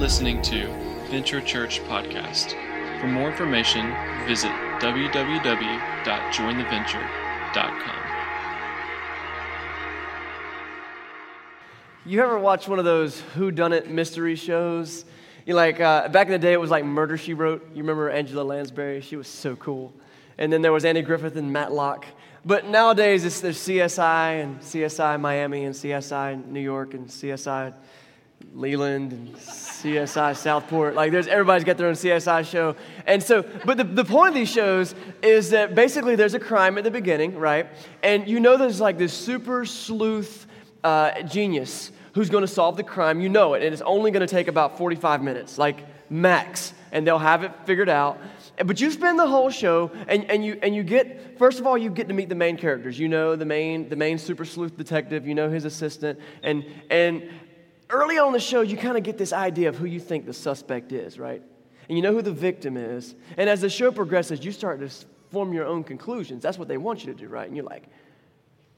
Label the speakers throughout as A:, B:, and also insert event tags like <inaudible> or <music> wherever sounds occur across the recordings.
A: listening to Venture Church Podcast. For more information, visit www.jointheventure.com.
B: You ever watch one of those whodunit mystery shows? You like uh, back in the day, it was like Murder She Wrote. You remember Angela Lansbury? She was so cool. And then there was Andy Griffith and Matlock. But nowadays, it's, there's CSI and CSI Miami and CSI New York and CSI Leland and CSI Southport. Like, there's everybody's got their own CSI show. And so, but the, the point of these shows is that basically there's a crime at the beginning, right? And you know there's like this super sleuth uh, genius who's going to solve the crime. You know it. And it's only going to take about 45 minutes, like max. And they'll have it figured out. But you spend the whole show and, and, you, and you get, first of all, you get to meet the main characters. You know the main, the main super sleuth detective, you know his assistant. And, and early on the show, you kind of get this idea of who you think the suspect is, right? And you know who the victim is. And as the show progresses, you start to form your own conclusions. That's what they want you to do, right? And you're like,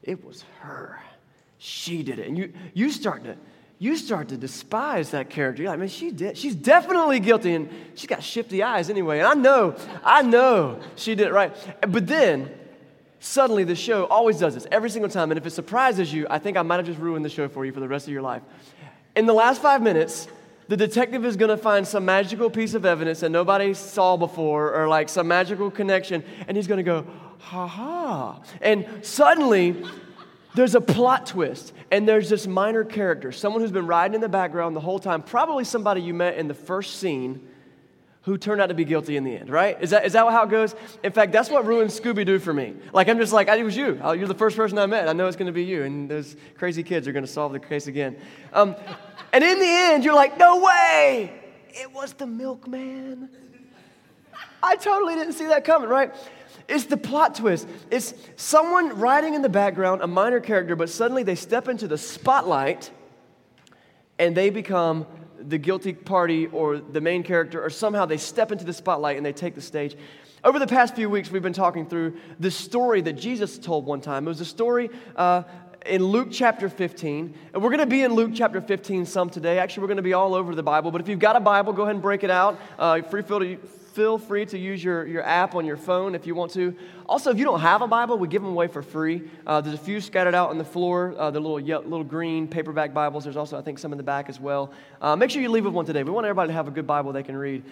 B: it was her. She did it. And you, you start to you start to despise that character. You're like, man, she did. She's definitely guilty, and she's got shifty eyes anyway. And I know, I know she did it right. But then, suddenly, the show always does this every single time. And if it surprises you, I think I might have just ruined the show for you for the rest of your life. In the last five minutes, the detective is going to find some magical piece of evidence that nobody saw before, or like some magical connection, and he's going to go, ha ha. And suddenly, there's a plot twist, and there's this minor character, someone who's been riding in the background the whole time, probably somebody you met in the first scene who turned out to be guilty in the end, right? Is that, is that how it goes? In fact, that's what ruined Scooby Doo for me. Like, I'm just like, it was you. You're the first person I met. I know it's going to be you, and those crazy kids are going to solve the case again. Um, and in the end, you're like, no way! It was the milkman. I totally didn't see that coming, right? It's the plot twist. It's someone riding in the background, a minor character, but suddenly they step into the spotlight and they become the guilty party or the main character, or somehow they step into the spotlight and they take the stage. Over the past few weeks, we've been talking through the story that Jesus told one time. It was a story uh, in Luke chapter 15. And we're going to be in Luke chapter 15 some today. Actually, we're going to be all over the Bible. But if you've got a Bible, go ahead and break it out. Uh, free feel to feel free to use your, your app on your phone if you want to. Also, if you don't have a Bible, we give them away for free. Uh, there's a few scattered out on the floor, uh, the little, little green paperback Bibles. There's also, I think, some in the back as well. Uh, make sure you leave with one today. We want everybody to have a good Bible they can read.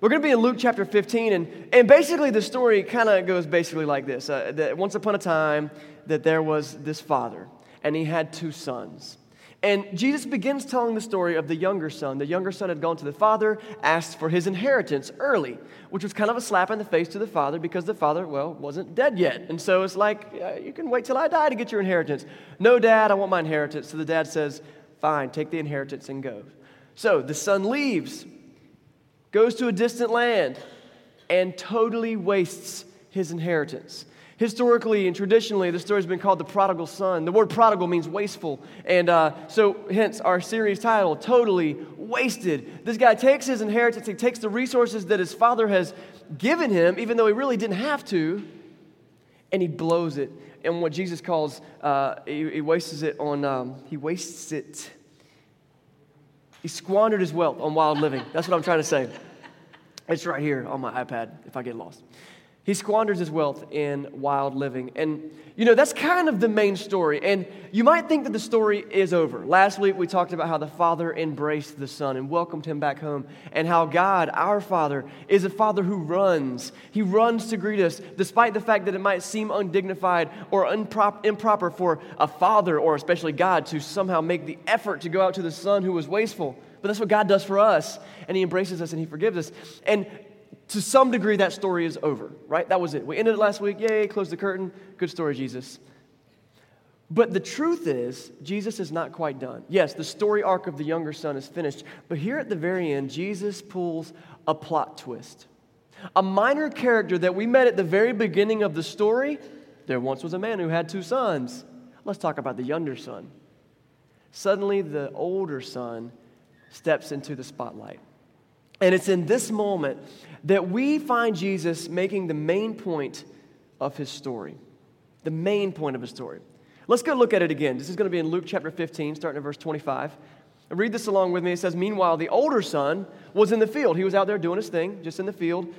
B: We're going to be in Luke chapter 15, and, and basically the story kind of goes basically like this. Uh, that once upon a time, that there was this father, and he had two sons. And Jesus begins telling the story of the younger son. The younger son had gone to the father, asked for his inheritance early, which was kind of a slap in the face to the father because the father, well, wasn't dead yet. And so it's like, you can wait till I die to get your inheritance. No, dad, I want my inheritance. So the dad says, fine, take the inheritance and go. So the son leaves, goes to a distant land, and totally wastes his inheritance. Historically and traditionally, the story has been called the prodigal son. The word prodigal means wasteful. And uh, so, hence our series title, Totally Wasted. This guy takes his inheritance, he takes the resources that his father has given him, even though he really didn't have to, and he blows it. And what Jesus calls, uh, he, he, wastes it on, um, he wastes it. He squandered his wealth on wild living. That's what I'm trying to say. It's right here on my iPad if I get lost. He squanders his wealth in wild living. And, you know, that's kind of the main story. And you might think that the story is over. Last week, we talked about how the Father embraced the Son and welcomed him back home, and how God, our Father, is a Father who runs. He runs to greet us, despite the fact that it might seem undignified or improper for a Father, or especially God, to somehow make the effort to go out to the Son who was wasteful. But that's what God does for us, and He embraces us and He forgives us. And to some degree, that story is over, right? That was it. We ended it last week. Yay, close the curtain. Good story, Jesus. But the truth is, Jesus is not quite done. Yes, the story arc of the younger son is finished, but here at the very end, Jesus pulls a plot twist. A minor character that we met at the very beginning of the story, there once was a man who had two sons. Let's talk about the younger son. Suddenly, the older son steps into the spotlight. And it's in this moment that we find Jesus making the main point of his story. The main point of his story. Let's go look at it again. This is going to be in Luke chapter 15, starting at verse 25. Read this along with me. It says, Meanwhile, the older son was in the field. He was out there doing his thing, just in the field.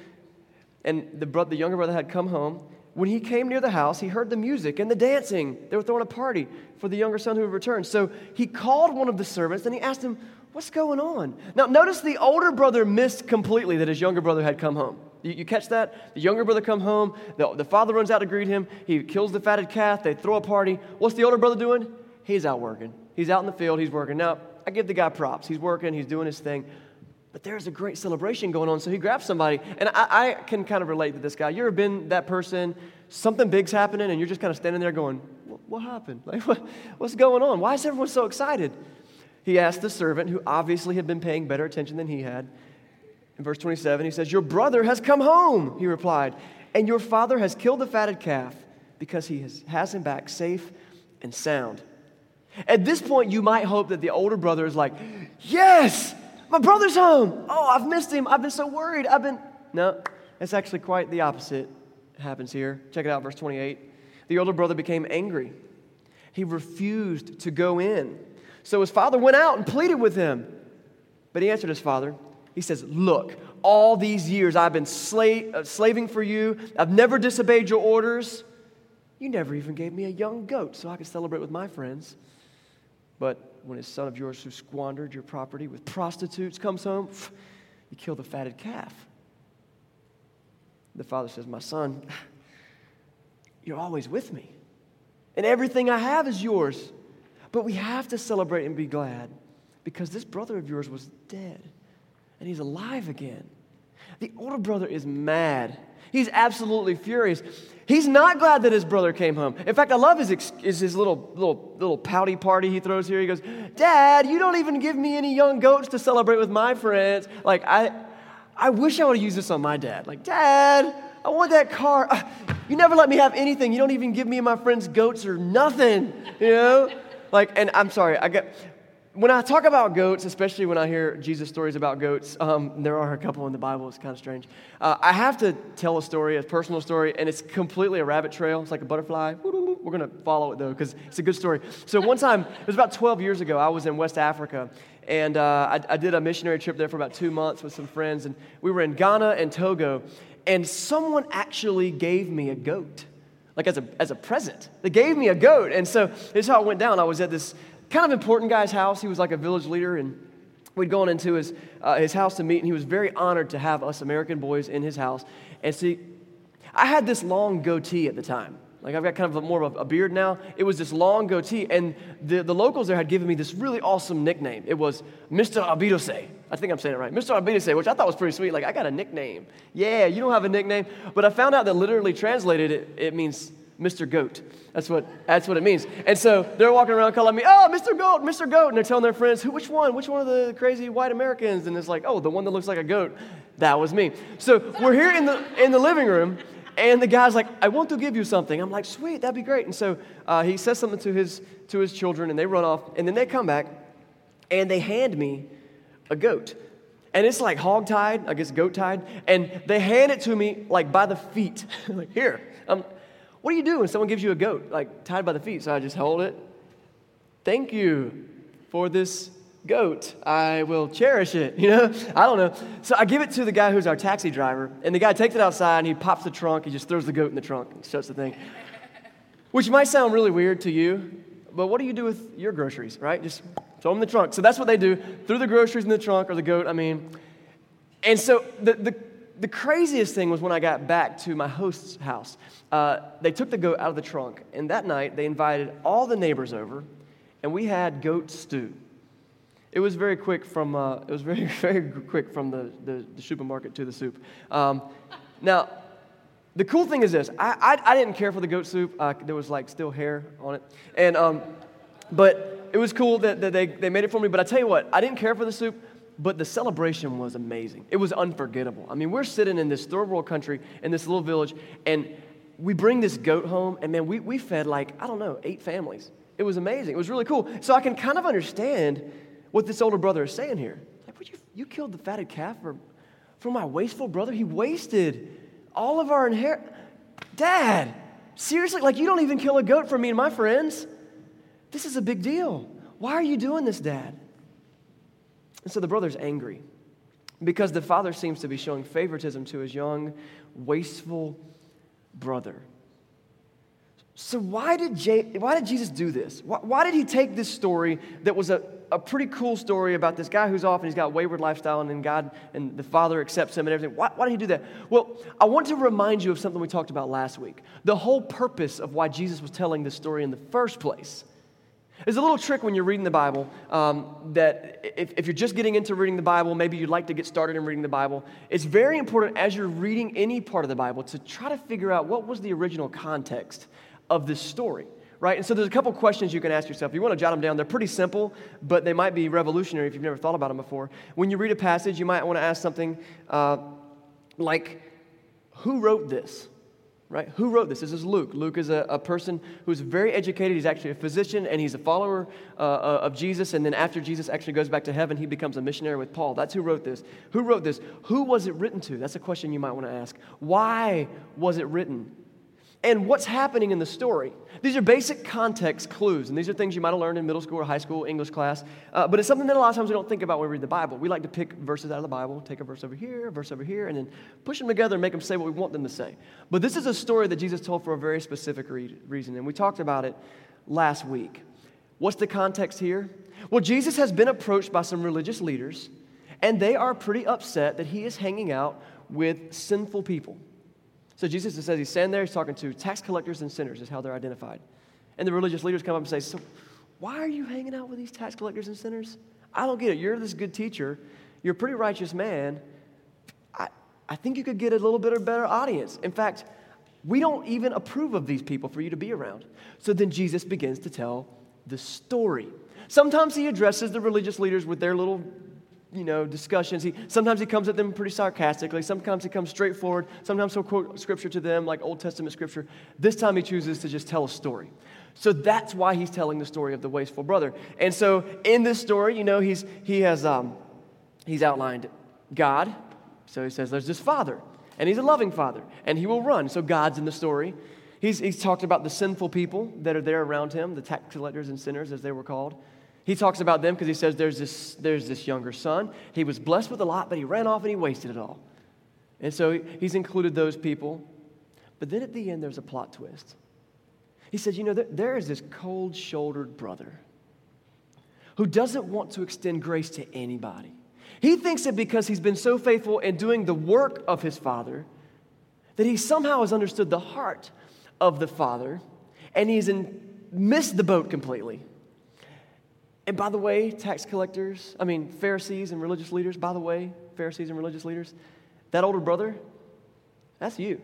B: And the, bro- the younger brother had come home. When he came near the house, he heard the music and the dancing. They were throwing a party for the younger son who had returned. So he called one of the servants and he asked him, What's going on? Now, notice the older brother missed completely that his younger brother had come home. You, you catch that? The younger brother come home. The, the father runs out to greet him. He kills the fatted calf. They throw a party. What's the older brother doing? He's out working. He's out in the field. He's working. Now, I give the guy props. He's working. He's doing his thing. But there's a great celebration going on. So he grabs somebody. And I, I can kind of relate to this guy. You ever been that person? Something big's happening, and you're just kind of standing there going, What, happened? Like, what, what's going on? Why is everyone so excited? He asked the servant, who obviously had been paying better attention than he had. In verse 27, he says, Your brother has come home, he replied, and your father has killed the fatted calf because he has, has him back safe and sound. At this point, you might hope that the older brother is like, Yes, my brother's home. Oh, I've missed him. I've been so worried. I've been. No, it's actually quite the opposite happens here. Check it out, verse 28. The older brother became angry. He refused to go in. So his father went out and pleaded with him. But he answered his father. He says, Look, all these years I've been uh, slaving for you. I've never disobeyed your orders. You never even gave me a young goat so I could celebrate with my friends. But when his son of yours who squandered your property with prostitutes comes home, you kill the fatted calf. The father says, My son, <sighs> you're always with me, and everything I have is yours. But we have to celebrate and be glad because this brother of yours was dead and he's alive again. The older brother is mad. He's absolutely furious. He's not glad that his brother came home. In fact, I love his, his, his little, little, little pouty party he throws here. He goes, Dad, you don't even give me any young goats to celebrate with my friends. Like, I, I wish I would have used this on my dad. Like, Dad, I want that car. You never let me have anything. You don't even give me and my friends goats or nothing, you know? Like, and I'm sorry, I get, when I talk about goats, especially when I hear Jesus stories about goats, um, there are a couple in the Bible, it's kind of strange. Uh, I have to tell a story, a personal story, and it's completely a rabbit trail. It's like a butterfly. We're going to follow it though, because it's a good story. So, one time, it was about 12 years ago, I was in West Africa, and uh, I, I did a missionary trip there for about two months with some friends, and we were in Ghana and Togo, and someone actually gave me a goat like as a, as a present. They gave me a goat. And so this is how it went down. I was at this kind of important guy's house. He was like a village leader, and we'd gone into his, uh, his house to meet, and he was very honored to have us American boys in his house. And see, I had this long goatee at the time. Like I've got kind of a, more of a, beard now. It was this long goatee, and the, the locals there had given me this really awesome nickname. It was Mr. Abidose. I think I'm saying it right. Mr. Abidose, which I thought was pretty sweet. Like, I got a nickname. Yeah, you don't have a nickname. But I found out that literally translated, it, it means Mr. Goat. That's what, that's what it means. And so they're walking around calling me, oh, Mr. Goat, Mr. Goat. And they're telling their friends, Who, which one? Which one of the crazy white Americans? And it's like, oh, the one that looks like a goat. That was me. So we're here in the, in the living room, and the guy's like, I want to give you something. I'm like, sweet, that'd be great. And so uh, he says something to his, to his children, and they run off. And then they come back, and they hand me a goat. And it's like hog tied, I guess goat tied. And they hand it to me like by the feet. <laughs> like, here. Um, what do you do when someone gives you a goat, like tied by the feet? So I just hold it. Thank you for this goat. I will cherish it. <laughs> You know, I don't know. So I give it to the guy who's our taxi driver, and the guy takes it outside and he pops the trunk. He just throws the goat in the trunk and shuts the thing. <laughs> Which might sound really weird to you, but what do you do with your groceries, right? Just throw them in the trunk. So that's what they do. Threw the groceries in the trunk or the goat, I mean. And so the, the, the craziest thing was when I got back to my host's house. Uh, they took the goat out of the trunk, and that night they invited all the neighbors over, and we had goat stew. It was very quick from uh, it was <laughs> very very quick from the, the, the supermarket to the soup. Um, now, the cool thing is this: I, I, I didn't care for the goat soup. Uh, there was like still hair on it, and um, but it was cool that, that they, they made it for me. But I tell you what, I didn't care for the soup but the celebration was amazing. It was unforgettable. I mean, we're sitting in this third world country in this little village, and we bring this goat home, and man, we, we fed like, I don't know, eight families. It was amazing. It was really cool. So I can kind of understand what this older brother is saying here. Like, you, you killed the fatted calf for, for my wasteful brother? He wasted all of our inheritance. Dad, seriously? Like, you don't even kill a goat for me and my friends? This is a big deal. Why are you doing this, Dad? And so the brother's angry because the father seems to be showing favoritism to his young, wasteful brother. So, why did, J- why did Jesus do this? Why, why did he take this story that was a, a pretty cool story about this guy who's off and he's got wayward lifestyle and then God and the Father accepts him and everything? Why, why did he do that? Well, I want to remind you of something we talked about last week. The whole purpose of why Jesus was telling this story in the first place. There's a little trick when you're reading the Bible um, that if, if, you're just getting into reading the Bible, maybe you'd like to get started in reading the Bible. It's very important as you're reading any part of the Bible to try to figure out what was the original context of this story, right? And so there's a couple questions you can ask yourself. You want to jot them down. They're pretty simple, but they might be revolutionary if you've never thought about them before. When you read a passage, you might want to ask something uh, like, Who wrote this? Right? Who wrote this? This is Luke. Luke is a, a person who's very educated. He's actually a physician and he's a follower uh, uh, of Jesus. And then after Jesus actually goes back to heaven, he becomes a missionary with Paul. That's who wrote this. Who wrote this? Who was it written to? That's a question you might want to ask. Why was it written? And what's happening in the story. These are basic context clues, and these are things you might have learned in middle school or high school English class. Uh, but it's something that a lot of times we don't think about when we read the Bible. We like to pick verses out of the Bible, take a verse over here, a verse over here, and then push them together and make them say what we want them to say. But this is a story that Jesus told for a very specific re- reason, and we talked about it last week. What's the context here? Well, Jesus has been approached by some religious leaders, and they are pretty upset that he is hanging out with sinful people. So Jesus says he's standing there, he's talking to tax collectors and sinners, is how they're identified. And the religious leaders come up and say, So, why are you hanging out with these tax collectors and sinners? I don't get it. You're this good teacher, you're a pretty righteous man. I, I think you could get a little bit of better audience. In fact, we don't even approve of these people for you to be around. So then Jesus begins to tell the story. Sometimes he addresses the religious leaders with their little you know, discussions. He, sometimes he comes at them pretty sarcastically. Sometimes he comes straightforward. Sometimes he'll quote scripture to them, like Old Testament scripture. This time he chooses to just tell a story. So that's why he's telling the story of the wasteful brother. And so in this story, you know, he's, he has um, he's outlined God. So he says there's this father, and he's a loving father, and he will run. So God's in the story. He's, he's talked about the sinful people that are there around him, the tax collectors and sinners, as they were called. He talks about them because he says there's this, there's this younger son. He was blessed with a lot, but he ran off and he wasted it all. And so he's included those people. But then at the end, there's a plot twist. He says, You know, there, there is this cold shouldered brother who doesn't want to extend grace to anybody. He thinks that because he's been so faithful in doing the work of his father, that he somehow has understood the heart of the father and he's in, missed the boat completely. And by the way, tax collectors, I mean, Pharisees and religious leaders, by the way, Pharisees and religious leaders, that older brother, that's you.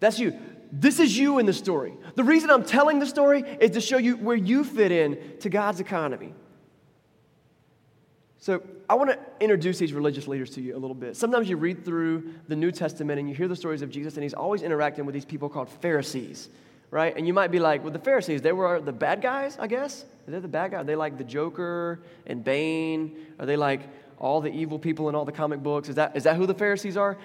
B: That's you. This is you in the story. The reason I'm telling the story is to show you where you fit in to God's economy. So, I want to introduce these religious leaders to you a little bit. Sometimes you read through the New Testament and you hear the stories of Jesus, and he's always interacting with these people called Pharisees right? And you might be like, well, the Pharisees, they were the bad guys, I guess. They're they the bad guys? Are they like the Joker and Bane? Are they like all the evil people in all the comic books? Is that, is that who the Pharisees are?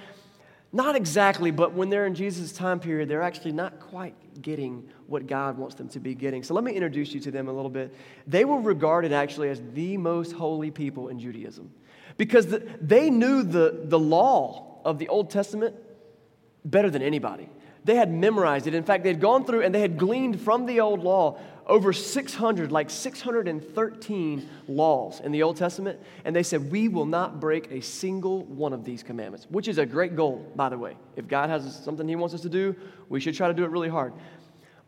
B: Not exactly, but when they're in Jesus' time period, they're actually not quite getting what God wants them to be getting. So let me introduce you to them a little bit. They were regarded actually as the most holy people in Judaism because the, they knew the, the law of the Old Testament better than anybody. They had memorized it. In fact, they had gone through and they had gleaned from the old law over 600, like 613 laws in the Old Testament. And they said, We will not break a single one of these commandments, which is a great goal, by the way. If God has something He wants us to do, we should try to do it really hard.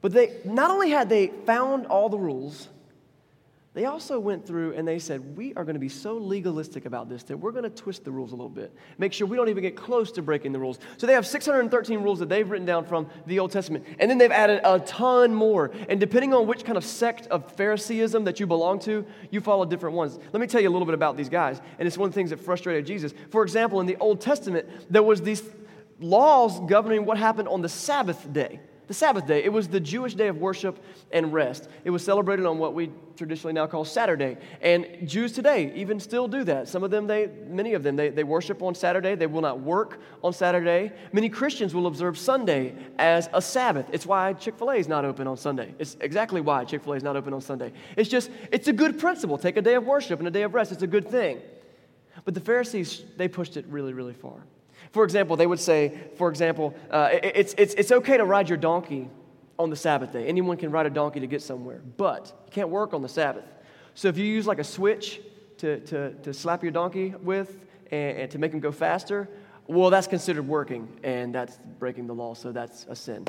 B: But they not only had they found all the rules, they also went through and they said, We are going to be so legalistic about this that we're going to twist the rules a little bit. Make sure we don't even get close to breaking the rules. So they have 613 rules that they've written down from the Old Testament. And then they've added a ton more. And depending on which kind of sect of Phariseeism that you belong to, you follow different ones. Let me tell you a little bit about these guys. And it's one of the things that frustrated Jesus. For example, in the Old Testament, there was these laws governing what happened on the Sabbath day. The Sabbath day. It was the Jewish day of worship and rest. It was celebrated on what we traditionally now call Saturday. And Jews today even still do that. Some of them, they, many of them, they, they worship on Saturday. They will not work on Saturday. Many Christians will observe Sunday as a Sabbath. It's why Chick fil A is not open on Sunday. It's exactly why Chick fil A is not open on Sunday. It's just, it's a good principle. Take a day of worship and a day of rest. It's a good thing. But the Pharisees, they pushed it really, really far. For example, they would say, for example, uh, it, it's, it's, it's okay to ride your donkey on the Sabbath day. Anyone can ride a donkey to get somewhere, but you can't work on the Sabbath. So if you use like a switch to, to, to slap your donkey with and, and to make him go faster, well, that's considered working, and that's breaking the law, so that's a sin.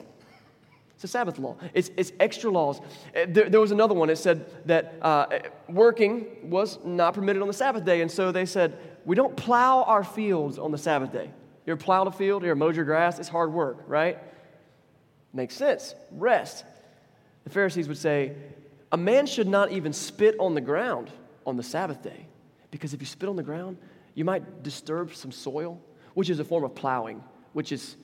B: It's a Sabbath law. It's, it's extra laws. Uh, there, there was another one. It said that uh, working was not permitted on the Sabbath day, and so they said, we don't plow our fields on the Sabbath day. You ever plowed a field? You ever mowed your grass? It's hard work, right? Makes sense. Rest. The Pharisees would say, a man should not even spit on the ground on the Sabbath day, because if you spit on the ground, you might disturb some soil, which is a form of plowing, which is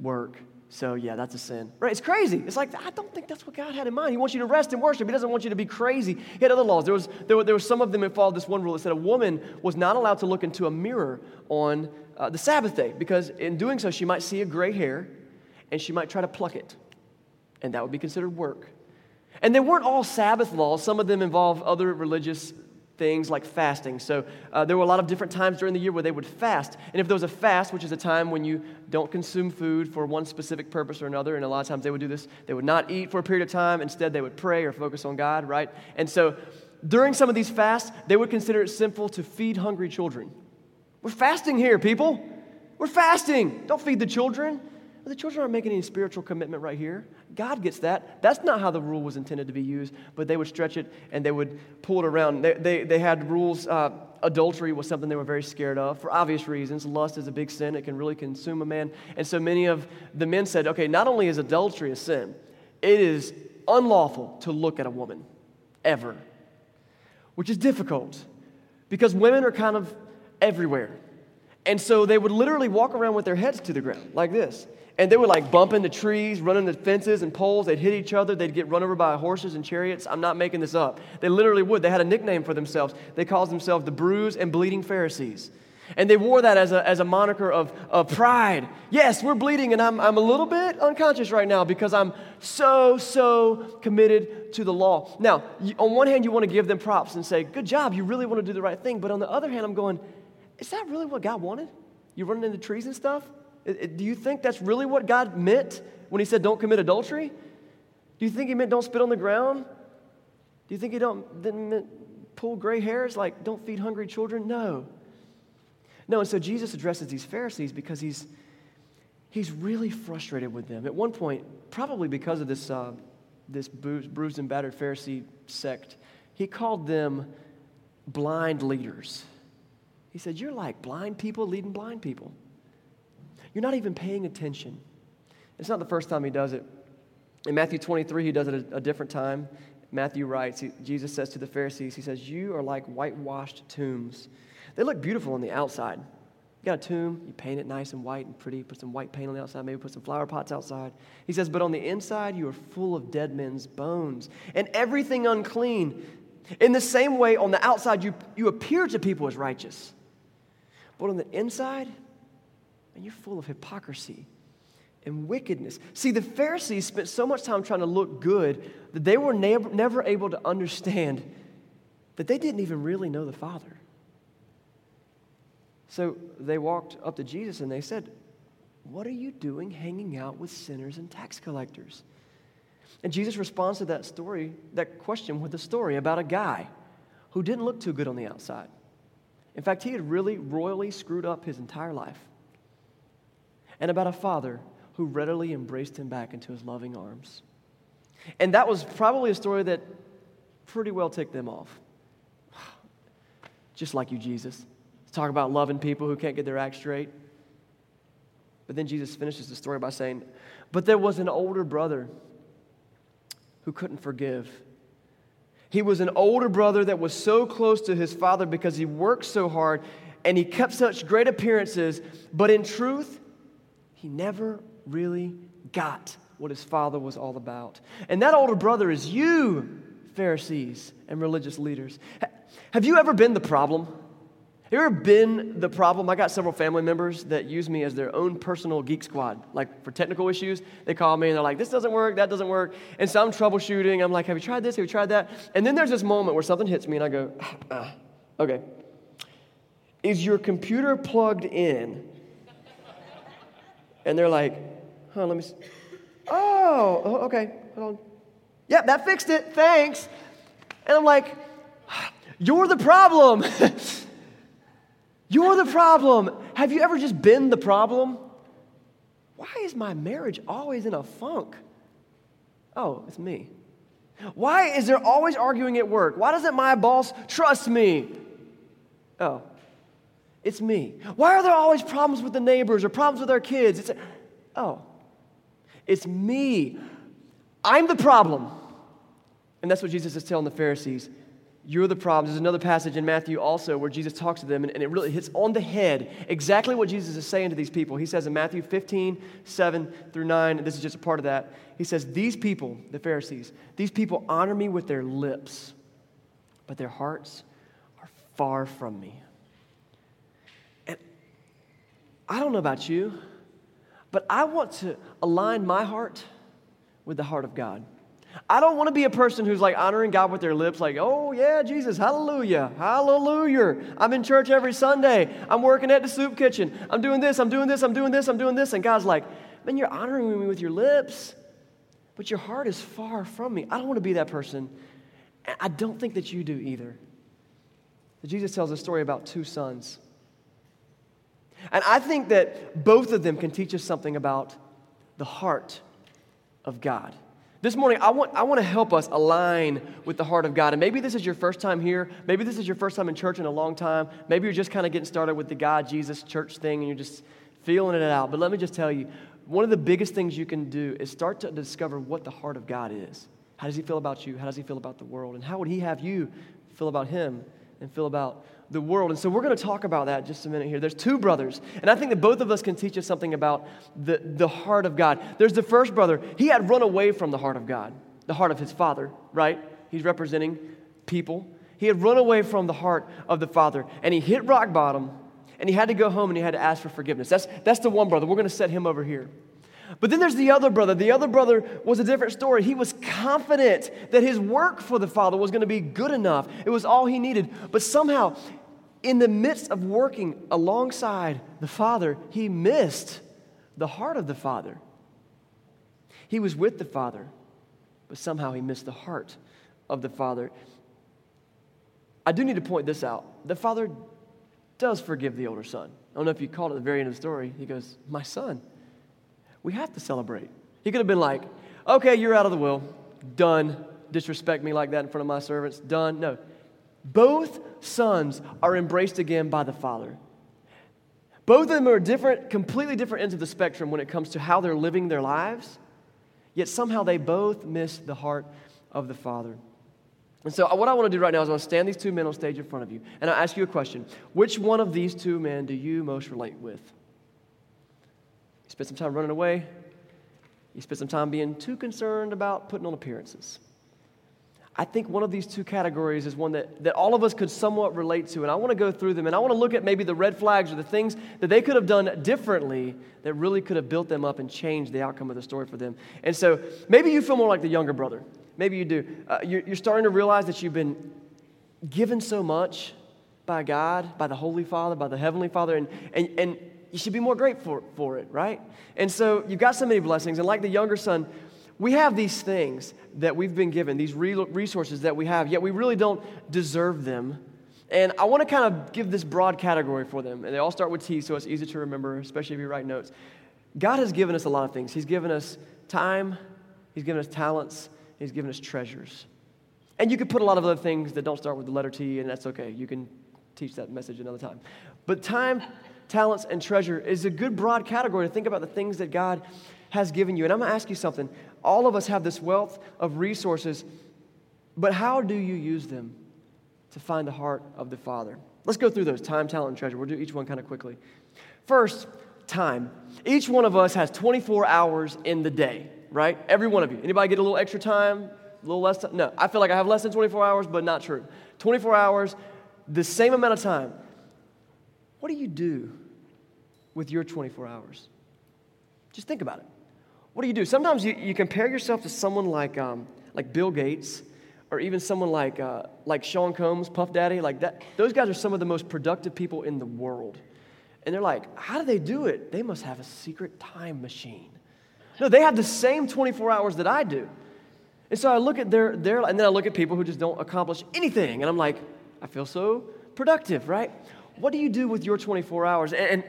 B: work. So, yeah, that's a sin. Right? It's crazy. It's like, I don't think that's what God had in mind. He wants you to rest and worship. He doesn't want you to be crazy. He had other laws. There was, there were, there were some of them that followed this one rule that said a woman was not allowed to look into a mirror on uh, the Sabbath day because in doing so, she might see a gray hair and she might try to pluck it. And that would be considered work. And they weren't all Sabbath laws, some of them involve other religious things like fasting. So uh, there were a lot of different times during the year where they would fast. And if there was a fast, which is a time when you don't consume food for one specific purpose or another, and a lot of times they would do this, they would not eat for a period of time. Instead, they would pray or focus on God, right? And so during some of these fasts, they would consider it sinful to feed hungry children. We're fasting here, people. We're fasting. Don't feed the children. The children aren't making any spiritual commitment right here. God gets that. That's not how the rule was intended to be used, but they would stretch it and they would pull it around. They, they, they had rules. Uh, adultery was something they were very scared of for obvious reasons. Lust is a big sin, it can really consume a man. And so many of the men said, okay, not only is adultery a sin, it is unlawful to look at a woman ever, which is difficult because women are kind of everywhere. And so they would literally walk around with their heads to the ground like this. And they would like bump into trees, run into fences and poles. They'd hit each other. They'd get run over by horses and chariots. I'm not making this up. They literally would. They had a nickname for themselves. They called themselves the bruised and bleeding Pharisees. And they wore that as a, as a moniker of, of pride. Yes, we're bleeding, and I'm, I'm a little bit unconscious right now because I'm so, so committed to the law. Now, on one hand, you want to give them props and say, Good job, you really want to do the right thing. But on the other hand, I'm going, Is that really what God wanted? You running into trees and stuff? Do you think that's really what God meant when He said, don't commit adultery? Do you think He meant don't spit on the ground? Do you think He don't, didn't pull gray hairs like don't feed hungry children? No. No, and so Jesus addresses these Pharisees because he's, he's really frustrated with them. At one point, probably because of this, uh, this bruised and battered Pharisee sect, he called them blind leaders. He said, You're like blind people leading blind people. You're not even paying attention. It's not the first time he does it. In Matthew 23, he does it a, a different time. Matthew writes, he, Jesus says to the Pharisees, He says, You are like whitewashed tombs. They look beautiful on the outside. You got a tomb, you paint it nice and white and pretty, put some white paint on the outside, maybe put some flower pots outside. He says, But on the inside, you are full of dead men's bones and everything unclean. In the same way, on the outside, you, you appear to people as righteous. But on the inside, and you're full of hypocrisy and wickedness. See, the Pharisees spent so much time trying to look good that they were never, never able to understand that they didn't even really know the Father. So they walked up to Jesus and they said, What are you doing hanging out with sinners and tax collectors? And Jesus responds to that story, that question, with a story about a guy who didn't look too good on the outside. In fact, he had really royally screwed up his entire life and about a father who readily embraced him back into his loving arms. And that was probably a story that pretty well ticked them off. Just like you, Jesus. Talk about loving people who can't get their act straight. But then Jesus finishes the story by saying, But there was an older brother who couldn't forgive. He was an older brother that was so close to his father because he worked so hard and he kept such great appearances, but in truth, he never really got what his father was all about. And that older brother is you, Pharisees and religious leaders. Have you ever been the problem? Have you ever been the problem? I got several family members that use me as their own personal geek squad. Like for technical issues, they call me and they're like, this doesn't work, that doesn't work. And so I'm troubleshooting. I'm like, have you tried this? Have you tried that? And then there's this moment where something hits me and I go, ah, <sighs> okay. Is your computer plugged in? And they're like, huh, let me see. Oh, oh okay, hold on. Yep, that fixed it, thanks. And I'm like, you're the problem. <laughs> You're the problem. Have you ever just been the problem? Why is my marriage always in a funk? Oh, it's me. Why is there always arguing at work? Why doesn't my boss trust me? Oh, it's me. Why are there always problems with the neighbors or problems with our kids? It's, oh, it's me. I'm the problem. And that's what Jesus is telling the Pharisees. You're the problem. There's another passage in Matthew also where Jesus talks to them, and, it really hits on the head exactly what Jesus is saying to these people. He says in Matthew 15, 7 through 9, and this is just a part of that. He says, These people, the Pharisees, these people honor me with their lips, but their hearts are far from me. And I don't know about you, but I want to align my heart with the heart of God. I don't want to be a person who's like honoring God with their lips, like, oh, yeah, Jesus, hallelujah, hallelujah. I'm in church every Sunday. I'm working at the soup kitchen. I'm doing this, I'm doing this, I'm doing this, I'm doing this. And God's like, man, you're honoring me with your lips, but your heart is far from me. I don't want to be that person. I don't think that you do either. Jesus tells a story about two sons. And I think that both of them can teach us something about the heart of God. This morning, I want, I want to help us align with the heart of God. And maybe this is your first time here. Maybe this is your first time in church in a long time. Maybe you're just kind of getting started with the God, Jesus church thing and you're just feeling it out. But let me just tell you one of the biggest things you can do is start to discover what the heart of God is. How does He feel about you? How does He feel about the world? And how would He have you feel about Him and feel about the world. And so we're going to talk about that just a minute here. There's two brothers, and I think that both of us can teach us something about the, the heart of God. There's the first brother, he had run away from the heart of God, the heart of his father, right? He's representing people. He had run away from the heart of the father, and he hit rock bottom, and he had to go home and he had to ask for forgiveness. That's, that's the one brother. We're going to set him over here. But then there's the other brother. The other brother was a different story. He was confident that his work for the Father was going to be good enough, it was all he needed. But somehow, in the midst of working alongside the Father, he missed the heart of the Father. He was with the Father, but somehow he missed the heart of the Father. I do need to point this out. The Father does forgive the older son. I don't know if you caught it at the very end of the story. He goes, My son we have to celebrate. He could have been like, okay, you're out of the will. Done. Disrespect me like that in front of my servants. Done. No. Both sons are embraced again by the Father. Both of them are different, completely different ends of the spectrum when it comes to how they're living their lives, yet somehow they both miss the heart of the Father. And so, uh, what I want to do right now is I want to stand these two men on stage in front of you, and I ask you a question. Which one of these two men do you most relate with? You spent some time running away. You spent some time being too concerned about putting on appearances. I think one of these two categories is one that, that all of us could somewhat relate to. And I want to go through them and I want to look at maybe the red flags or the things that they could have done differently that really could have built them up and changed the outcome of the story for them. And so maybe you feel more like the younger brother. Maybe you do. Uh, you're, you're starting to realize that you've been given so much by God, by the Holy Father, by the Heavenly Father, and, and, and you should be more grateful for it, right? And so you've got so many blessings. And like the younger son, we have these things that we've been given, these resources that we have, yet we really don't deserve them. And I want to kind of give this broad category for them. And they all start with T, so it's easy to remember, especially if you write notes. God has given us a lot of things. He's given us time, He's given us talents, He's given us treasures. And you could put a lot of other things that don't start with the letter T, and that's okay. You can teach that message another time. But time, talents, and treasure is a good broad category to think about the things that God has given you. And I'm going to ask you something. All of us have this wealth of resources, but how do you use them to find the heart of the Father? Let's go through those time, talent, and treasure. We'll do each one kind of quickly. First, time. Each one of us has 24 hours in the day. right? Every one of you. Anybody get a little extra time? A little less time? No, I feel like I have less than 24 hours, but not true. 24 hours, the same amount of time. What do you do with your 24 hours? Just think about it. What do you do? Sometimes you, you compare yourself to someone like, um, like Bill Gates or even someone like, uh, like Sean Combs, Puff Daddy. Like that. Those guys are some of the most productive people in the world. And they're like, how do they do it? They must have a secret time machine. No, they have the same 24 hours that I do. And so I look at their, their and then I look at people who just don't accomplish anything. And I'm like, I feel so productive, right? What do you do with your 24 hours? And, and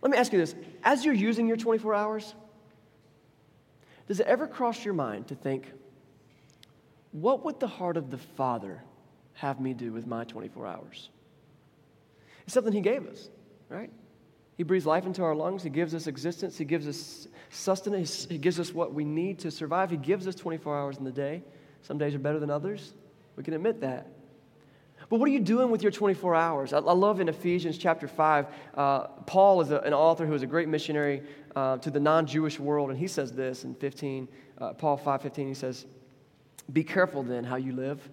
B: let me ask you this as you're using your 24 hours, does it ever cross your mind to think, what would the heart of the Father have me do with my 24 hours? It's something He gave us, right? He breathes life into our lungs. He gives us existence. He gives us sustenance. He gives us what we need to survive. He gives us 24 hours in the day. Some days are better than others. We can admit that. But what are you doing with your 24 hours? I, I love in Ephesians chapter 5, uh, Paul is a, an author who is a great missionary uh, to the non Jewish world, and he says this in 15, uh, Paul 5 15, he says, Be careful then how you live,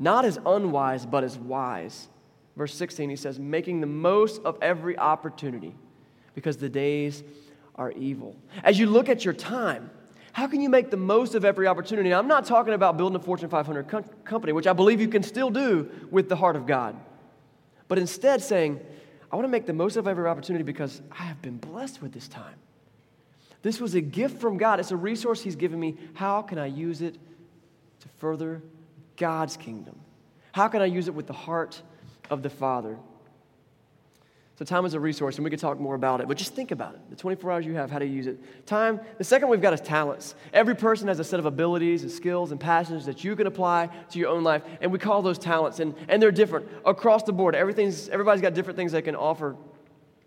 B: not as unwise, but as wise Verse 16, he says, making the most of every opportunity because the days are evil. As you look at your time, how can you make the most of every opportunity? Now, I'm not talking about building a Fortune 500 com- company, which I believe you can still do with the heart of God, but instead saying, I want to make the most of every opportunity because I have been blessed with this time. This was a gift from God. It's a resource He's given me. How can I use it to further God's kingdom? How can I use it with the heart of the Father. So, time is a resource, and we could talk more about it, but just think about it. The 24 hours you have, how to use it. Time, the second we've got is talents. Every person has a set of abilities and skills and passions that you can apply to your own life, and we call those talents, and, and they're different across the board. Everything's, everybody's got different things they can offer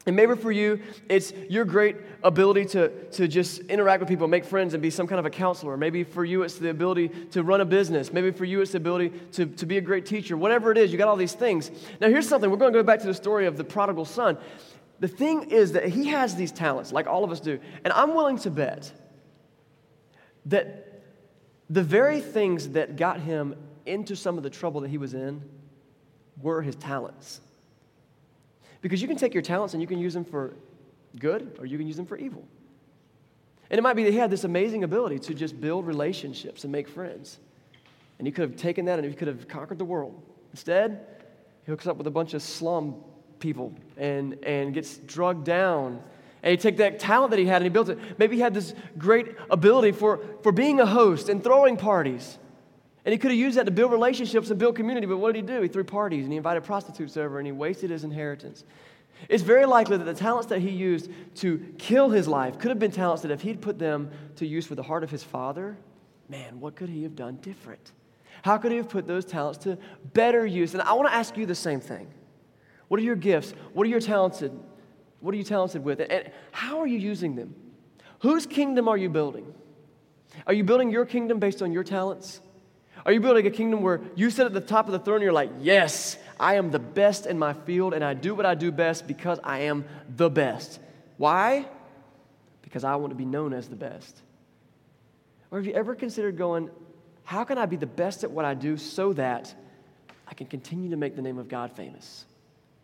B: and maybe for you, it's your great ability to, to just interact with people, make friends, and be some kind of a counselor. Maybe for you, it's the ability to run a business. Maybe for you, it's the ability to, to be a great teacher. Whatever it is, you got all these things. Now, here's something. We're going to go back to the story of the prodigal son. The thing is that he has these talents, like all of us do. And I'm willing to bet that the very things that got him into some of the trouble that he was in were his talents. Because you can take your talents and you can use them for good or you can use them for evil. And it might be that he had this amazing ability to just build relationships and make friends. And he could have taken that and he could have conquered the world. Instead, he hooks up with a bunch of slum people and, and gets drugged down. And he take that talent that he had and he built it. Maybe he had this great ability for, for being a host and throwing parties. And he could have used that to build relationships and build community, but what did he do? He threw parties and he invited prostitutes over and he wasted his inheritance. It's very likely that the talents that he used to kill his life could have been talents that if he'd put them to use for the heart of his father, man, what could he have done different? How could he have put those talents to better use? And I want to ask you the same thing. What are your gifts? What are your talented? What are you talented with? And how are you using them? Whose kingdom are you building? Are you building your kingdom based on your talents? Are you building a kingdom where you sit at the top of the throne and you're like, yes, I am the best in my field and I do what I do best because I am the best? Why? Because I want to be known as the best. Or have you ever considered going, how can I be the best at what I do so that I can continue to make the name of God famous?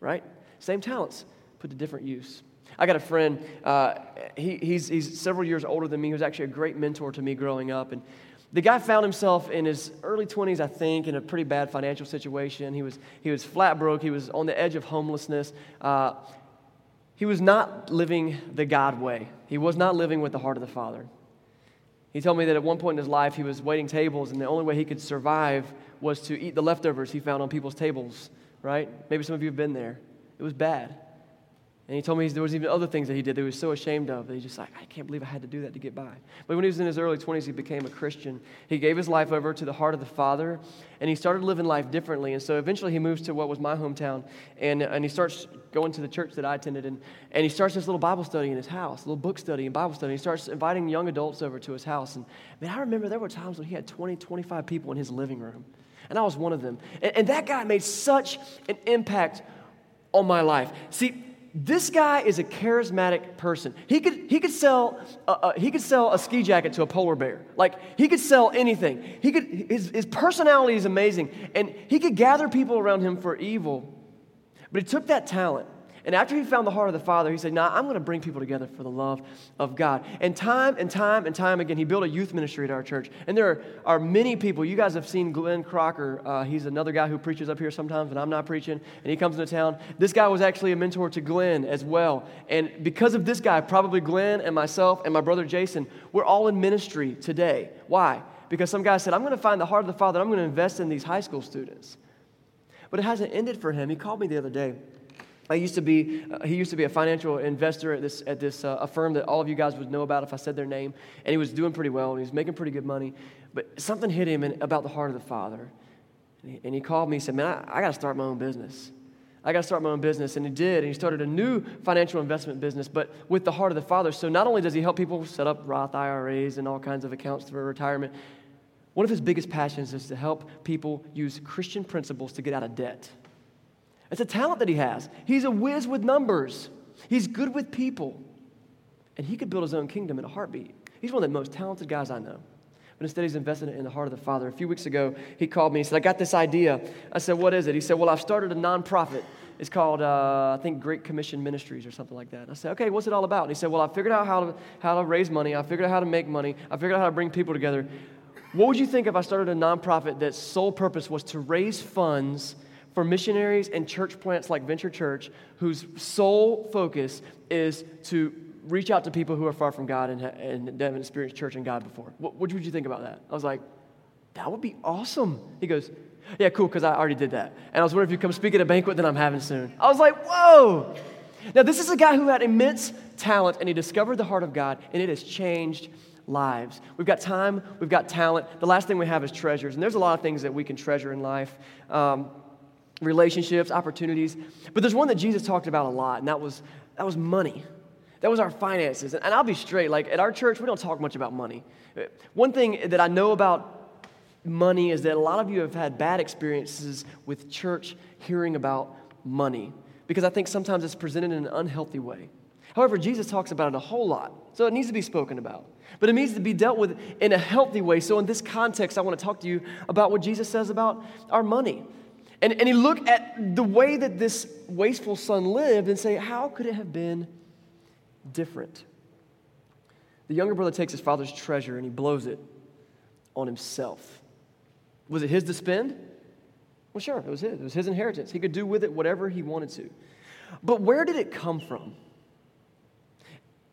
B: Right? Same talents, put to different use. I got a friend, uh, he, he's, he's several years older than me. He was actually a great mentor to me growing up. And the guy found himself in his early 20s, I think, in a pretty bad financial situation. He was, he was flat broke, he was on the edge of homelessness. Uh, he was not living the God way, he was not living with the heart of the Father. He told me that at one point in his life, he was waiting tables, and the only way he could survive was to eat the leftovers he found on people's tables, right? Maybe some of you have been there. It was bad. And he told me there was even other things that he did that he was so ashamed of that he's just like, I can't believe I had to do that to get by. But when he was in his early 20s, he became a Christian. He gave his life over to the heart of the Father, and he started living life differently. And so eventually he moves to what was my hometown, and, and he starts going to the church that I attended, and, and he starts this little Bible study in his house, a little book study and Bible study. He starts inviting young adults over to his house. And man, I remember there were times when he had 20, 25 people in his living room, and I was one of them. And, and that guy made such an impact on my life. See, this guy is a charismatic person. He could, he could, sell, a, a, he could sell a ski jacket to a polar bear. Like, he could sell anything. He could, his, his personality is amazing. And he could gather people around him for evil. But he took that talent and after he found the heart of the Father, he said, Nah, I'm going to bring people together for the love of God. And time and time and time again, he built a youth ministry at our church. And there are, are many people. You guys have seen Glenn Crocker. Uh, he's another guy who preaches up here sometimes and I'm not preaching. And he comes into town. This guy was actually a mentor to Glenn as well. And because of this guy, probably Glenn and myself and my brother Jason, we're all in ministry today. Why? Because some guy said, I'm going to find the heart of the Father. I'm going to invest in these high school students. But it hasn't ended for him. He called me the other day. I used to be, uh, he used to be a financial investor at this, at this uh, a firm that all of you guys would know about if I said their name. And he was doing pretty well, and he was making pretty good money. But something hit him in, about the heart of the Father. And he, and he called me and said, Man, I, I got to start my own business. I got to start my own business. And he did. And he started a new financial investment business, but with the heart of the Father. So not only does he help people set up Roth IRAs and all kinds of accounts for retirement, one of his biggest passions is to help people use Christian principles to get out of debt. It's a talent that he has. He's a whiz with numbers, he's good with people. And he could build his own kingdom in a heartbeat. He's one of the most talented guys I know. But instead, he's invested in the heart of the Father. A few weeks ago, he called me. He said, I got this idea. I said, What is it? He said, Well, I've started a nonprofit. It's called, uh, I think, Great Commission Ministries or something like that. I said, Okay, what's it all about? And he said, Well, I figured out how to, how to raise money. I figured out how to make money. I figured out how to bring people together. What would you think if I started a nonprofit that sole purpose was to raise funds for missionaries and church plants like Venture Church, whose sole focus is to reach out to people who are far from God and, and haven't experienced church and God before. What, what would you think about that? I was like, that would be awesome. He goes, yeah, cool, because I already did that. And I was wondering if you come speak at a banquet that I'm having soon. I was like, whoa. Now, this is a guy who had immense talent, and he discovered the heart of God, and it has changed lives. We've got time, we've got talent. The last thing we have is treasures, and there's a lot of things that we can treasure in life. Um, relationships, opportunities. But there's one that Jesus talked about a lot, and that was, that was money. That was our finances. And I'll be straight, like at our church, we don't talk much about money. One thing that I know about money is that a lot of you have had bad experiences with church hearing about money because I think sometimes it's presented in an unhealthy way. However, Jesus talks about it a whole lot, so it needs to be spoken about. But it needs to be dealt with in a healthy way. So, in this context, I want to talk to you about what Jesus says about our money. And, and he looked at the way that this wasteful son lived and say, how could it have been different? The younger brother takes his father's treasure and he blows it on himself. Was it his to spend? Well, sure, it was his. It was his inheritance. He could do with it whatever he wanted to. But where did it come from?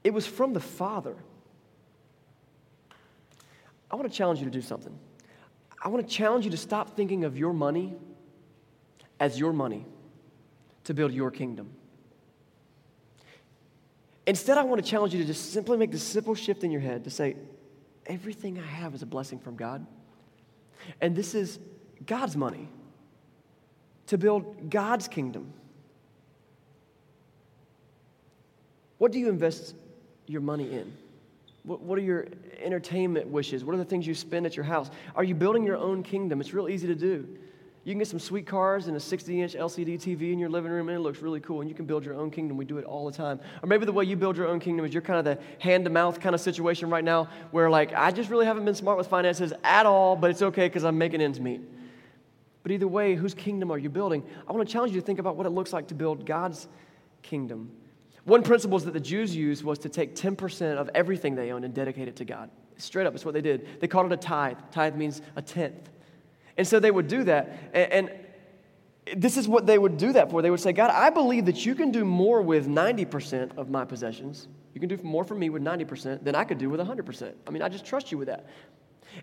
B: It was from the Father. I want to challenge you to do something. I want to challenge you to stop thinking of your money as your money to build your kingdom. Instead, I want to challenge you to just simply make this simple shift in your head to say, everything I have is a blessing from God. And this is God's money to build God's kingdom. What do you invest your money in? What, are your entertainment wishes? What are the things you spend at your house? Are you building your own kingdom? It's real easy to do. You can get some sweet cars and a 60 inch LCD TV in your living room, and it looks really cool, and you can build your own kingdom. We do it all the time. Or maybe the way you build your own kingdom is you're kind of the hand to mouth kind of situation right now where, like, I just really haven't been smart with finances at all, but it's okay because I'm making ends meet. But either way, whose kingdom are you building? I want to challenge you to think about what it looks like to build God's kingdom. One principle that the Jews used was to take 10% of everything they owned and dedicate it to God. Straight up, it's what they did. They called it a tithe. Tithe means a tenth. And so they would do that. And, and, this is what they would do that for. They would say, God, I believe that you can do more with 90% of my possessions. You can do more for me with 90% than I could do with 100%. I mean, I just trust you with that.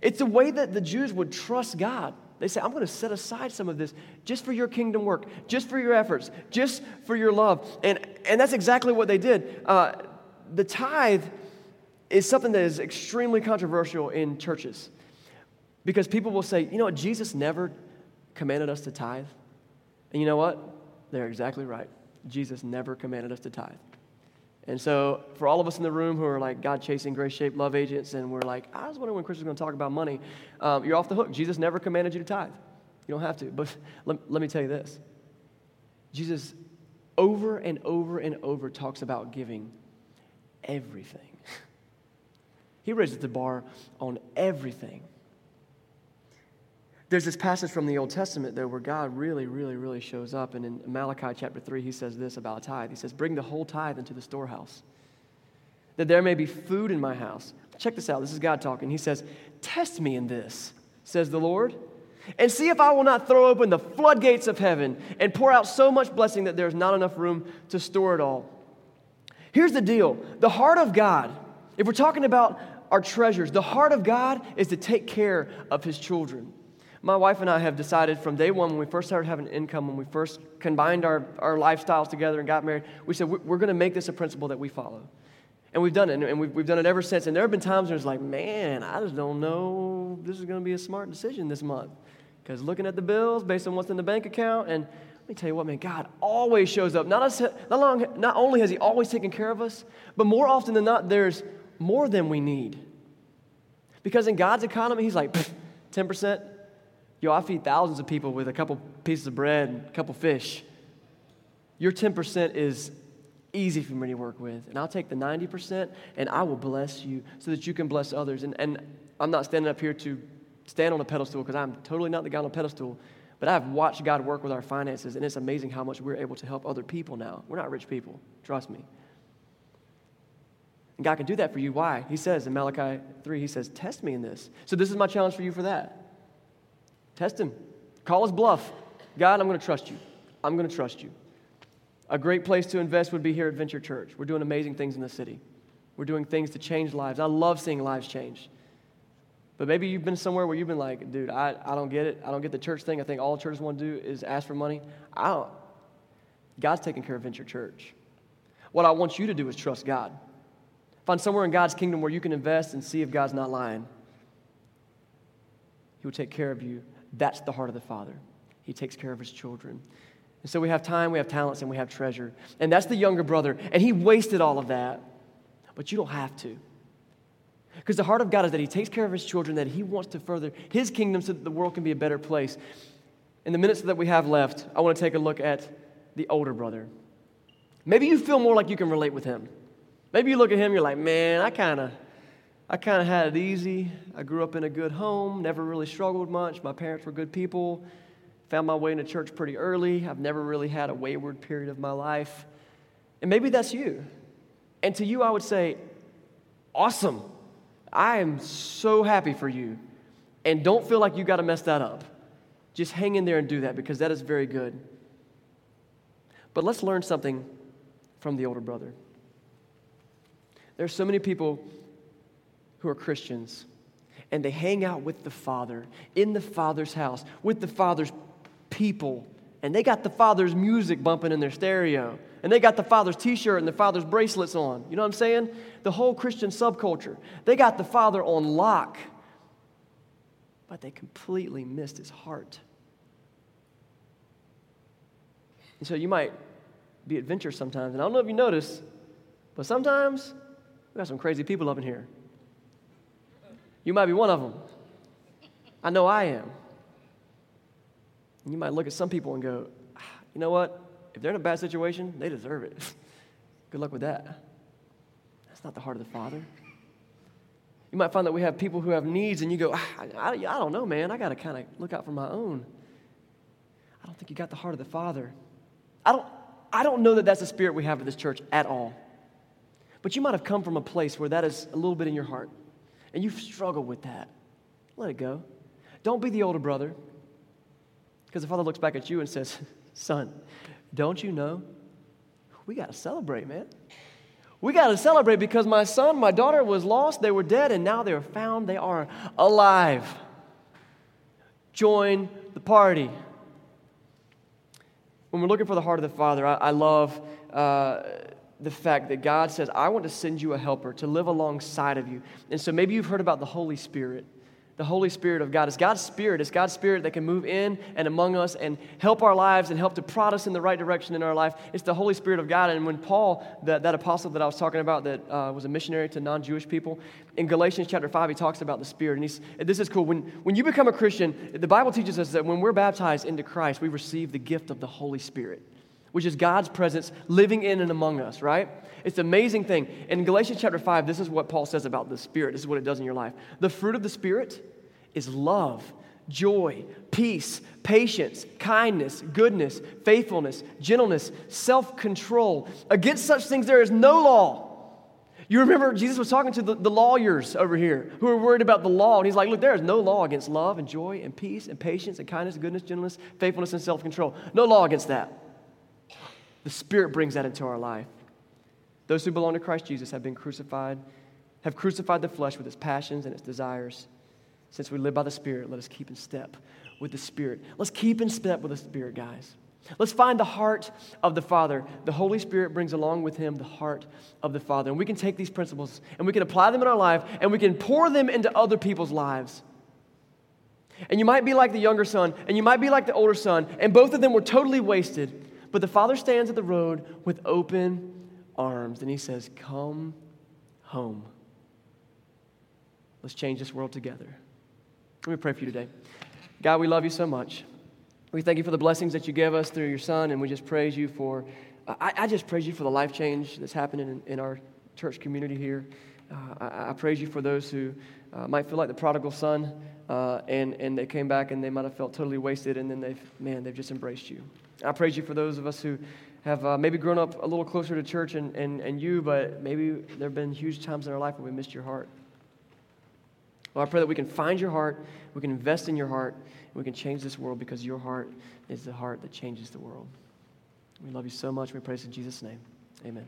B: It's the way that the Jews would trust God. They say, I'm going to set aside some of this just for your kingdom work, just for your efforts, just for your love. And, and that's exactly what they did. Uh, the tithe is something that is extremely controversial in churches. Because people will say, you know what, Jesus never commanded us to tithe. And you know what? They're exactly right. Jesus never commanded us to tithe. And so, for all of us in the room who are like God chasing, grace shaped love agents, and we're like, I was wondering when Chris was going to talk about money, um, you're off the hook. Jesus never commanded you to tithe. You don't have to. But <laughs> let, let me tell you this Jesus over and over and over talks about giving everything. <laughs> He raises the bar on everything. There's this passage from the Old Testament, though, where God really, really, really shows up. And in Malachi chapter 3, he says this about a tithe. He says, Bring the whole tithe into the storehouse, that there may be food in my house. Check this out. This is God talking. He says, Test me in this, says the Lord, and see if I will not throw open the floodgates of heaven and pour out so much blessing that there's not enough room to store it all. Here's the deal the heart of God, if we're talking about our treasures. The heart of God is to take care of his children. My wife and I have decided from day one, when we first started having income, when we first combined our, our lifestyles together and got married, we said, we're going to make this a principle that we follow. And we've done it, and we've, we've done it ever since. And there have been times where it's like, man, I just don't know this is going to be a smart decision this month. Because looking at the bills based on what's in the bank account, and let me tell you what, man, God always shows up. Not, us, not, long, not only has He always taken care of us, but more often than not, there's more than we need. Because in God's economy, He's like, 10%. Yo, I feed thousands of people with a couple pieces of bread and a couple fish. Your 10% is easy for me to work with. And I'll take the 90% and I will bless you so that you can bless others. And, and I'm not standing up here to stand on a pedestal because I'm totally not the guy on a pedestal. But I've watched God work with our finances, and it's amazing how much we're able to help other people now. We're not rich people, trust me. And God can do that for you. Why? He says in Malachi 3, He says, Test me in this. So this is my challenge for you for that. Test Him. Call His bluff. God, I'm going to trust you. I'm going to trust you. A great place to invest would be here at Venture Church. We're doing amazing things in the city. We're doing things to change lives. I love seeing lives change. But maybe you've been somewhere where you've been like, dude, I, I don't get it. I don't get the church thing. I think all churches want to do is ask for money. I don't. God's taking care of Venture Church. What I want you to do is trust God. Find somewhere in God's kingdom where you can invest and see if God's not lying. He will take care of you. That's the heart of the Father. He takes care of his children. And so we have time, we have talents, and we have treasure. And that's the younger brother. And he wasted all of that. But you don't have to. Because the heart of God is that he takes care of his children, that he wants to further his kingdom so that the world can be a better place. In the minutes that we have left, I want to take a look at the older brother. Maybe you feel more like you can relate with him. Maybe you look at him, you're like, man, I kind of. I kind of had it easy. I grew up in a good home, never really struggled much. My parents were good people. Found my way into church pretty early. I've never really had a wayward period of my life. And maybe that's you. And to you, I would say, awesome. I am so happy for you. And don't feel like you got to mess that up. Just hang in there and do that because that is very good. But let's learn something from the older brother. There's so many people who are Christians and they hang out with the Father in the Father's house, with the Father's people, and they got the Father's music bumping in their stereo, and they got the Father's t shirt and the Father's bracelets on. You know what I'm saying? The whole Christian subculture. They got the Father on lock, but they completely missed his heart. And so you might be adventurous sometimes, and I don't know if you notice, but sometimes we got some crazy people up in here. You might be one of them. I know I am. And you might look at some people and go, ah, you know what? If they're in a bad situation, they deserve it. <laughs> Good luck with that. That's not the heart of the Father. You might find that we have people who have needs, and you go, ah, I, I, I don't know, man. I got to kind of look out for my own. I don't think you got the heart of the Father. I don't, I don't know that that's the spirit we have at this church at all. But you might have come from a place where that is a little bit in your heart, and you've struggled with that. Let it go. Don't be the older brother, because the father looks back at you and says, <laughs> Son, don't you know? We got to celebrate, man. We got to celebrate because my son, my daughter was lost, they were dead, and now they're found, they are alive. Join the party. When we're looking for the heart of the Father, I, I love uh, the fact that God says, I want to send you a helper to live alongside of you. And so maybe you've heard about the Holy Spirit. The Holy Spirit of God. It's God's Spirit. It's God's Spirit that can move in and among us and help our lives and help to prod us in the right direction in our life. It's the Holy Spirit of God. And when Paul, that, that apostle that I was talking about that uh, was a missionary to non Jewish people, in Galatians chapter 5, he talks about the Spirit. And he's, this is cool. When, when you become a Christian, the Bible teaches us that when we're baptized into Christ, we receive the gift of the Holy Spirit. Which is God's presence living in and among us, right? It's an amazing thing. In Galatians chapter 5, this is what Paul says about the Spirit. This is what it does in your life. The fruit of the Spirit is love, joy, peace, patience, kindness, goodness, faithfulness, gentleness, self control. Against such things there is no law. You remember Jesus was talking to the, the, lawyers over here who were worried about the law, and he's like, Look, there is no law against love and joy and peace and patience and kindness, and goodness, gentleness, faithfulness, and self control. No law against that. The Spirit brings that into our life. Those who belong to Christ Jesus have been crucified, have crucified the flesh with its passions and its desires. Since we live by the Spirit, let us keep in step with the Spirit. Let's keep in step with the Spirit, guys. Let's find the heart of the Father. The Holy Spirit brings along with him the heart of the Father. And we can take these principles and we can apply them in our life and we can pour them into other people's lives. And you might be like the younger son and you might be like the older son, and both of them were totally wasted. But the Father stands at the road with open arms and he says, Come home. Let's change this world together. Let me pray for you today. God, we love you so much. We thank you for the blessings that you give us through your Son, and we just praise you for, I, I just praise you for the life change that's happening in, in our church community here. Uh, I, I, praise you for those who uh, might feel like the prodigal son, uh, and, and they came back and they might have felt totally wasted, and then they've, man, they've just embraced you. I praise you for those of us who have uh, maybe grown up a little closer to church and, and, and you, but maybe there have been huge times in our life where we missed your heart. Well, I pray that we can find your heart, we can invest in your heart, and we can change this world because your heart is the heart that changes the world. We love you so much. We praise in Jesus' name. Amen.